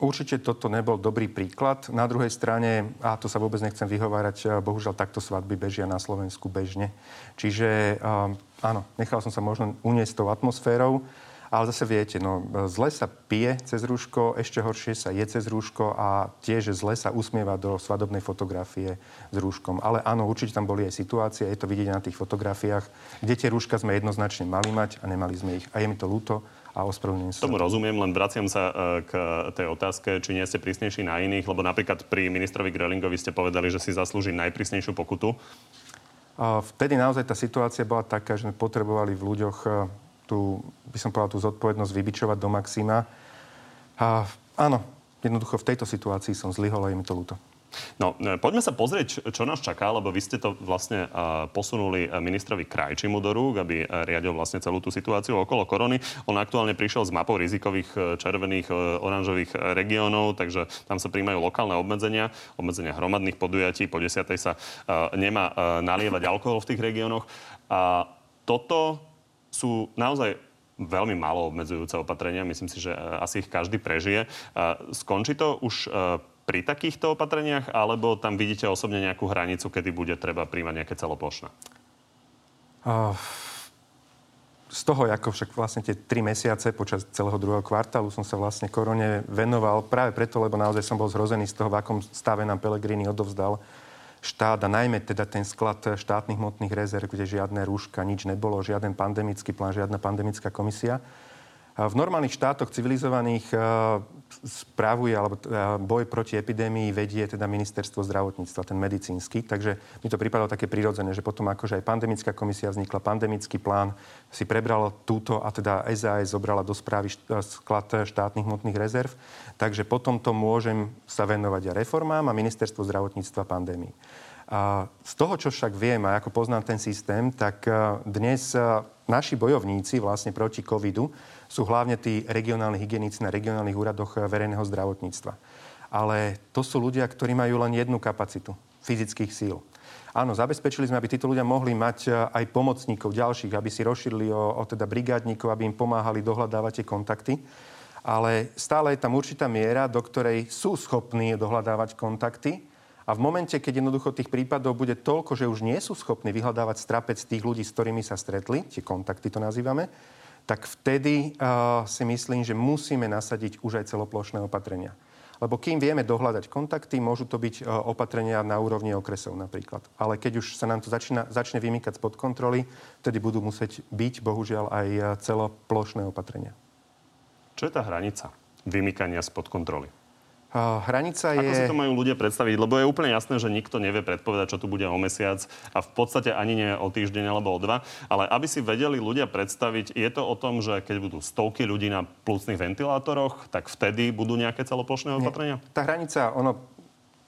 Určite toto nebol dobrý príklad. Na druhej strane, a to sa vôbec nechcem vyhovárať, eh, bohužiaľ takto svadby bežia na Slovensku bežne. Čiže eh, áno, nechal som sa možno uniesť tou atmosférou, ale zase viete, no, zle sa pije cez rúško, ešte horšie sa je cez rúško a tiež zle sa usmieva do svadobnej fotografie s rúškom. Ale áno, určite tam boli aj situácie, je to vidieť na tých fotografiách, kde tie rúška sme jednoznačne mali mať a nemali sme ich. A je mi to ľúto, a ospravedlňujem sa. Tomu rozumiem, len vraciam sa e, k tej otázke, či nie ste prísnejší na iných, lebo napríklad pri ministrovi Grelingovi ste povedali, že si zaslúži najprísnejšiu pokutu. Vtedy naozaj tá situácia bola taká, že sme potrebovali v ľuďoch e, tú, by som povedal, tú zodpovednosť vybičovať do maxima. A áno, jednoducho v tejto situácii som zlyhol a je mi to ľúto. No, e, poďme sa pozrieť, čo nás čaká, lebo vy ste to vlastne posunuli ministrovi Krajčimu do rúk, aby riadil vlastne celú tú situáciu okolo korony. On aktuálne prišiel s mapou rizikových e, červených, e, oranžových regiónov, takže tam sa príjmajú lokálne obmedzenia, obmedzenia hromadných podujatí. Po desiatej sa nemá nalievať alkohol v tých regiónoch. A toto sú naozaj veľmi málo obmedzujúce opatrenia. Myslím si, že asi ich každý prežije. Skončí to už pri takýchto opatreniach, alebo tam vidíte osobne nejakú hranicu, kedy bude treba príjmať nejaké celoplošné? Z toho, ako však vlastne tie tri mesiace počas celého druhého kvartálu som sa vlastne korone venoval práve preto, lebo naozaj som bol zhrozený z toho, v akom stave nám Pelegrini odovzdal štát a najmä teda ten sklad štátnych hmotných rezerv, kde žiadne rúška, nič nebolo, žiaden pandemický plán, žiadna pandemická komisia. V normálnych štátoch civilizovaných správuje, alebo boj proti epidémii vedie teda ministerstvo zdravotníctva, ten medicínsky. Takže mi to pripadalo také prirodzené, že potom akože aj pandemická komisia vznikla, pandemický plán si prebral túto a teda SAS zobrala do správy sklad štátnych hmotných rezerv. Takže potom to môžem sa venovať aj reformám a ministerstvo zdravotníctva pandémii. A z toho, čo však viem a ako poznám ten systém, tak dnes naši bojovníci vlastne proti covidu sú hlavne tí regionálni hygienici na regionálnych úradoch verejného zdravotníctva. Ale to sú ľudia, ktorí majú len jednu kapacitu fyzických síl. Áno, zabezpečili sme, aby títo ľudia mohli mať e, aj pomocníkov ďalších, aby si rozšírili o, o teda brigádnikov, aby im pomáhali dohľadávať tie kontakty. Ale stále je tam určitá miera, do ktorej sú schopní dohľadávať kontakty. A v momente, keď jednoducho tých prípadov bude toľko, že už nie sú schopní vyhľadávať strapec tých ľudí, s ktorými sa stretli, tie kontakty to nazývame, tak vtedy uh, si myslím, že musíme nasadiť už aj celoplošné opatrenia. Lebo kým vieme dohľadať kontakty, môžu to byť uh, opatrenia na úrovni okresov napríklad. Ale keď už sa nám to začína, začne vymykať spod kontroly, vtedy budú musieť byť, bohužiaľ, aj celoplošné opatrenia. Čo je tá hranica vymykania spod kontroly? Hranica je... Ako si to majú ľudia predstaviť? Lebo je úplne jasné, že nikto nevie predpovedať, čo tu bude o mesiac a v podstate ani nie o týždeň alebo o dva. Ale aby si vedeli ľudia predstaviť, je to o tom, že keď budú stovky ľudí na plúcnych ventilátoroch, tak vtedy budú nejaké celoplošné opatrenia? Nie. Tá hranica, ono,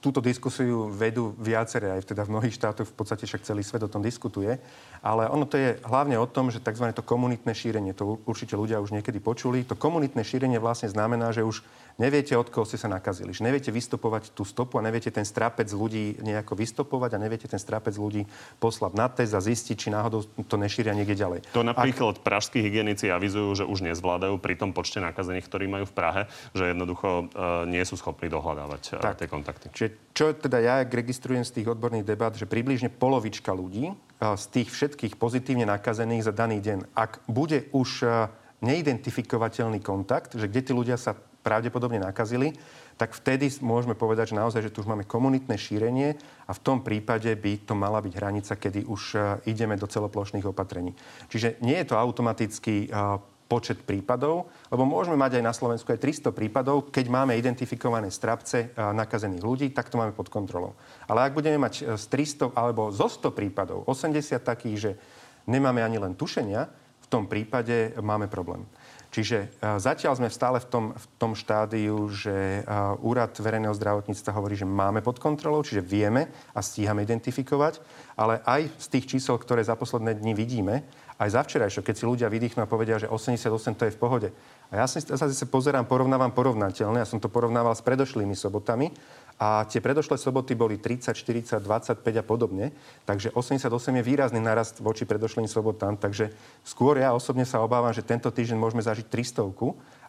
túto diskusiu vedú viaceré, aj teda v mnohých štátoch v podstate však celý svet o tom diskutuje. Ale ono to je hlavne o tom, že tzv. to komunitné šírenie, to určite ľudia už niekedy počuli, to komunitné šírenie vlastne znamená, že už neviete, od koho ste sa nakazili. Že neviete vystopovať tú stopu a neviete ten strapec ľudí nejako vystopovať a neviete ten strapec ľudí poslať na test a zistiť, či náhodou to nešíria niekde ďalej. To napríklad Ak... pražskí hygienici avizujú, že už nezvládajú pri tom počte nakazených, ktorí majú v Prahe, že jednoducho uh, nie sú schopní dohľadávať uh, tie kontakty. Čiže čo teda ja registrujem z tých odborných debat, že približne polovička ľudí uh, z tých všetkých pozitívne nakazených za daný deň, ak bude už neidentifikovateľný kontakt, že kde tí ľudia sa pravdepodobne nakazili, tak vtedy môžeme povedať, že naozaj, že tu už máme komunitné šírenie a v tom prípade by to mala byť hranica, kedy už e, ideme do celoplošných opatrení. Čiže nie je to automaticky e, počet prípadov, lebo môžeme mať aj na Slovensku aj 300 prípadov, keď máme identifikované strapce e, nakazených ľudí, tak to máme pod kontrolou. Ale ak budeme mať z 300 alebo zo 100 prípadov 80 takých, že nemáme ani len tušenia, tom prípade máme problém. Čiže uh, zatiaľ sme stále v tom, v tom štádiu, že uh, Úrad verejného zdravotníctva hovorí, že máme pod kontrolou, čiže vieme a stíhame identifikovať, ale aj z tých čísel, ktoré za posledné dni vidíme, aj za včerajšok, keď si ľudia vydýchnú a povedia, že 88 to je v pohode. A ja sa zase pozerám, porovnávam porovnateľne. Ja som to porovnával s predošlými sobotami a tie predošlé soboty boli 30, 40, 25 a podobne. Takže 88 je výrazný narast voči predošlým sobotám. Takže skôr ja osobne sa obávam, že tento týždeň môžeme zažiť 300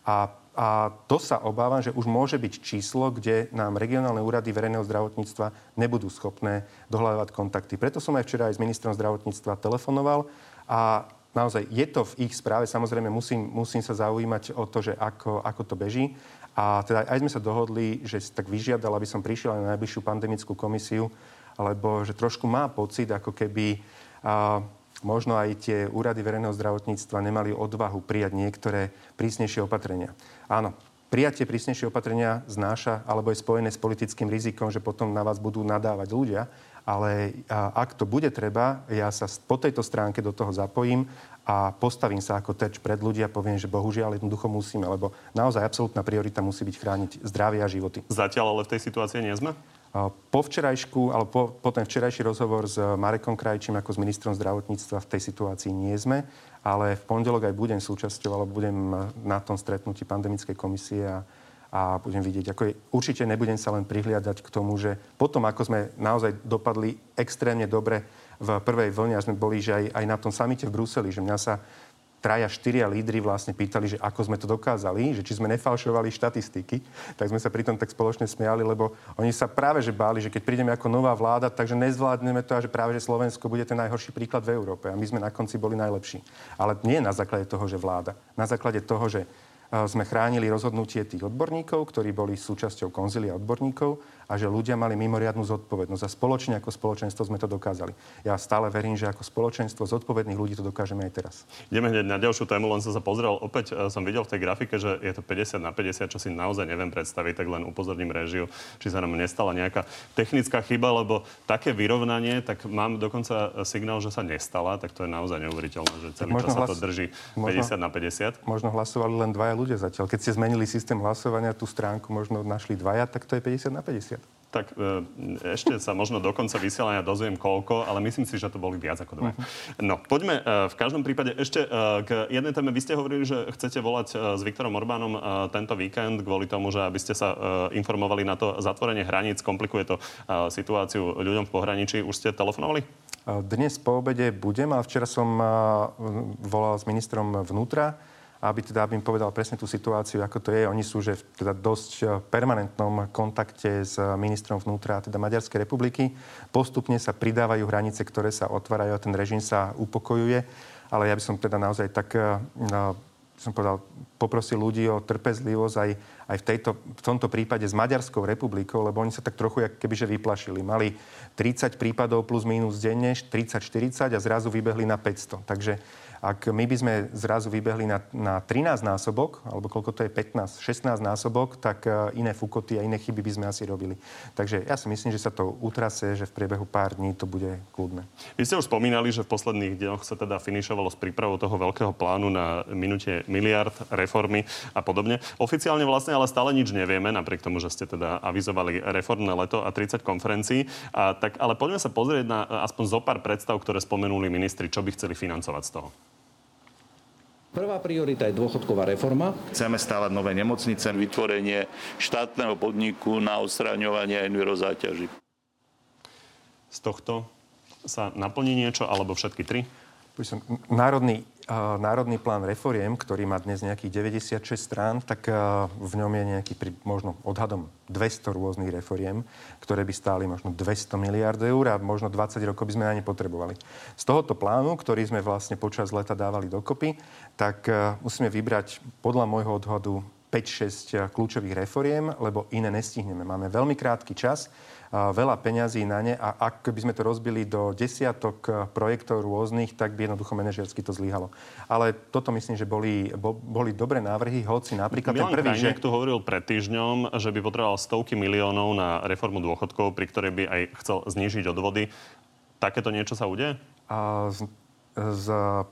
a, a to sa obávam, že už môže byť číslo, kde nám regionálne úrady verejného zdravotníctva nebudú schopné dohľadávať kontakty. Preto som aj včera aj s ministrom zdravotníctva telefonoval a naozaj je to v ich správe. Samozrejme, musím, musím sa zaujímať o to, že ako, ako to beží. A teda aj sme sa dohodli, že si tak vyžiadal, aby som prišiel aj na najbližšiu pandemickú komisiu, lebo že trošku má pocit, ako keby a, možno aj tie úrady verejného zdravotníctva nemali odvahu prijať niektoré prísnejšie opatrenia. Áno, prijatie prísnejšie opatrenia znáša alebo je spojené s politickým rizikom, že potom na vás budú nadávať ľudia, ale ak to bude treba, ja sa po tejto stránke do toho zapojím a postavím sa ako terč pred ľudia a poviem, že bohužiaľ jednoducho musíme, lebo naozaj absolútna priorita musí byť chrániť zdravie a životy. Zatiaľ ale v tej situácii nie sme? Po včerajšku, alebo po, po ten včerajší rozhovor s Marekom Krajčím ako s ministrom zdravotníctva v tej situácii nie sme, ale v pondelok aj budem súčasťou, alebo budem na tom stretnutí pandemickej komisie a a budem vidieť, ako je, určite nebudem sa len prihliadať k tomu, že potom, ako sme naozaj dopadli extrémne dobre v prvej vlne a sme boli, že aj, aj na tom samite v Bruseli, že mňa sa traja, štyria lídry vlastne pýtali, že ako sme to dokázali, že či sme nefalšovali štatistiky, tak sme sa pritom tak spoločne smiali, lebo oni sa práve že báli, že keď prídeme ako nová vláda, takže nezvládneme to a že práve že Slovensko bude ten najhorší príklad v Európe a my sme na konci boli najlepší. Ale nie na základe toho, že vláda. Na základe toho, že sme chránili rozhodnutie tých odborníkov, ktorí boli súčasťou konzilia odborníkov a že ľudia mali mimoriadnu zodpovednosť. A spoločne ako spoločenstvo sme to dokázali. Ja stále verím, že ako spoločenstvo zodpovedných ľudí to dokážeme aj teraz. Ideme hneď na ďalšiu tému, len som sa pozrel. Opäť e, som videl v tej grafike, že je to 50 na 50, čo si naozaj neviem predstaviť, tak len upozorním režiu, či sa nám nestala nejaká technická chyba, lebo také vyrovnanie, tak mám dokonca signál, že sa nestala, tak to je naozaj neuveriteľné, že celý čas hlas... sa to drží 50 možno, na 50. Možno hlasovali len dvaja ľudia zatiaľ. Keď ste zmenili systém hlasovania, tú stránku možno našli dvaja, tak to je 50 na 50. Tak e, ešte sa možno do konca vysielania dozviem koľko, ale myslím si, že to boli viac ako dva. Uh-huh. No, poďme e, v každom prípade ešte e, k jednej téme. Vy ste hovorili, že chcete volať s Viktorom Orbánom tento víkend kvôli tomu, že aby ste sa informovali na to zatvorenie hraníc. Komplikuje to situáciu ľuďom v pohraničí. Už ste telefonovali? Dnes po obede budem, ale včera som volal s ministrom vnútra aby teda aby im povedal presne tú situáciu, ako to je. Oni sú že v teda dosť e, permanentnom kontakte s ministrom vnútra teda Maďarskej republiky. Postupne sa pridávajú hranice, ktoré sa otvárajú a ten režim sa upokojuje. Ale ja by som teda naozaj tak no, som povedal, poprosil ľudí o trpezlivosť aj, aj v, tejto, v tomto prípade s Maďarskou republikou, lebo oni sa tak trochu jak kebyže vyplašili. Mali 30 prípadov plus minus denne, 30-40 a zrazu vybehli na 500. Takže ak my by sme zrazu vybehli na, na 13 násobok, alebo koľko to je 15, 16 násobok, tak e, iné fukoty a iné chyby by sme asi robili. Takže ja si myslím, že sa to utrase, že v priebehu pár dní to bude kľudné. Vy ste už spomínali, že v posledných dňoch sa teda finišovalo s prípravou toho veľkého plánu na minúte miliard reformy a podobne. Oficiálne vlastne ale stále nič nevieme, napriek tomu, že ste teda avizovali reformné leto a 30 konferencií. A tak, ale poďme sa pozrieť na aspoň zo pár predstav, ktoré spomenuli ministri, čo by chceli financovať z toho. Prvá priorita je dôchodková reforma. Chceme stávať nové nemocnice. Vytvorenie štátneho podniku na odstraňovanie envirozáťaží. Z tohto sa naplní niečo, alebo všetky tri? Národný národný plán reforiem, ktorý má dnes nejakých 96 strán, tak v ňom je nejaký možno odhadom 200 rôznych reforiem, ktoré by stáli možno 200 miliard eur a možno 20 rokov by sme na ne potrebovali. Z tohoto plánu, ktorý sme vlastne počas leta dávali dokopy, tak musíme vybrať podľa môjho odhadu 5-6 kľúčových reforiem, lebo iné nestihneme. Máme veľmi krátky čas veľa peňazí na ne a ak by sme to rozbili do desiatok eh, projektov rôznych, tak by jednoducho manažersky to zlyhalo. Ale toto myslím, že boli, bo, boli dobré návrhy, hoci napríklad Milan ten prvý... Krajniak že... tu hovoril pred týždňom, že by potreboval stovky miliónov na reformu dôchodkov, pri ktorej by aj chcel znížiť odvody. Takéto niečo sa udeje? A z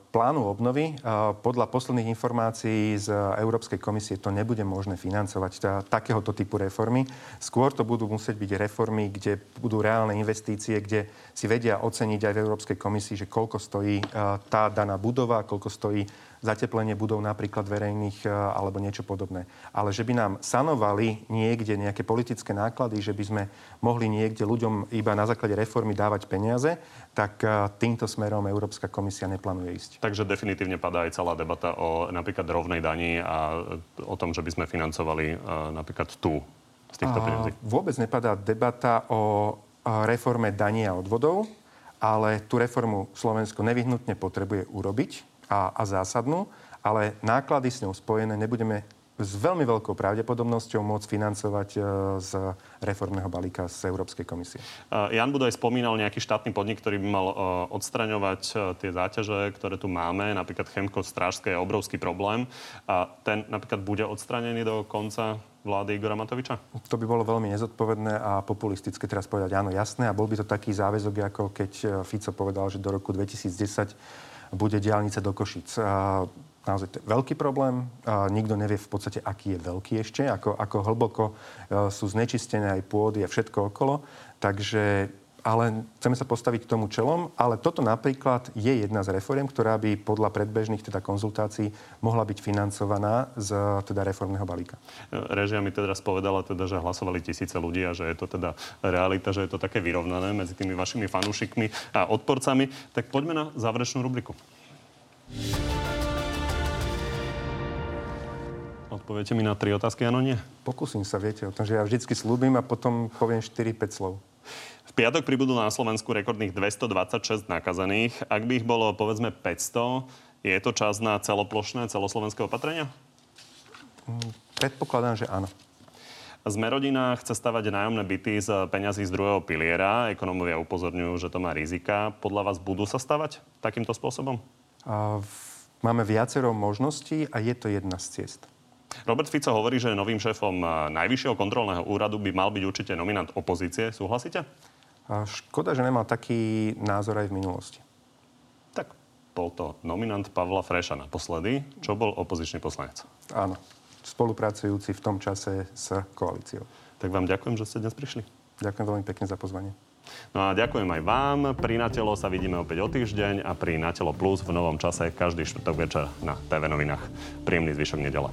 plánu obnovy. Podľa posledných informácií z Európskej komisie to nebude možné financovať takéhoto typu reformy. Skôr to budú musieť byť reformy, kde budú reálne investície, kde si vedia oceniť aj v Európskej komisii, že koľko stojí tá daná budova, koľko stojí zateplenie budov napríklad verejných alebo niečo podobné. Ale že by nám sanovali niekde nejaké politické náklady, že by sme mohli niekde ľuďom iba na základe reformy dávať peniaze, tak týmto smerom Európska komisia neplánuje ísť. Takže definitívne padá aj celá debata o napríklad rovnej dani a o tom, že by sme financovali napríklad tu z týchto peniazí. Vôbec nepadá debata o reforme daní a odvodov, ale tú reformu Slovensko nevyhnutne potrebuje urobiť a, a zásadnú, ale náklady s ňou spojené nebudeme s veľmi veľkou pravdepodobnosťou môcť financovať e, z reformného balíka z Európskej komisie. Jan Budaj spomínal nejaký štátny podnik, ktorý by mal e, odstraňovať e, tie záťaže, ktoré tu máme. Napríklad Chemko Strážske je obrovský problém. A ten napríklad bude odstranený do konca vlády Igora Matoviča? To by bolo veľmi nezodpovedné a populistické teraz povedať áno, jasné. A bol by to taký záväzok, ako keď Fico povedal, že do roku 2010 bude diálnica do Košic naozaj to je veľký problém. Nikto nevie v podstate, aký je veľký ešte, ako, ako hlboko e, sú znečistené aj pôdy a všetko okolo. Takže ale chceme sa postaviť k tomu čelom, ale toto napríklad je jedna z reform, ktorá by podľa predbežných teda konzultácií mohla byť financovaná z teda reformného balíka. Režia mi teda spovedala, teda, že hlasovali tisíce ľudí a že je to teda realita, že je to také vyrovnané medzi tými vašimi fanúšikmi a odporcami. Tak poďme na záverečnú rubriku. Odpoviete mi na tri otázky, áno, nie? Pokúsim sa, viete o tom, že ja vždycky slúbim a potom poviem 4-5 slov. V piatok pribudú na Slovensku rekordných 226 nakazených. Ak by ich bolo povedzme 500, je to čas na celoplošné celoslovenské opatrenia? Predpokladám, že áno. Zmerodina chce stavať nájomné byty z peňazí z druhého piliera. Ekonomovia upozorňujú, že to má rizika. Podľa vás budú sa stavať takýmto spôsobom? A v... Máme viacero možností a je to jedna z ciest. Robert Fico hovorí, že novým šéfom eh, Najvyššieho kontrolného úradu by mal byť určite nominant opozície. Súhlasíte? A škoda, že nemal taký názor aj v minulosti. Tak bol to nominant Pavla Freša naposledy, čo bol opozičný poslanec. Áno, spolupracujúci v tom čase s koalíciou. Tak vám ďakujem, že ste dnes prišli. Ďakujem veľmi pekne za pozvanie. No a ďakujem aj vám. Pri Natelo sa vidíme opäť o týždeň a pri Natelo Plus v novom čase každý štvrtok večer na TV novinách. Príjemný zvyšok nedele.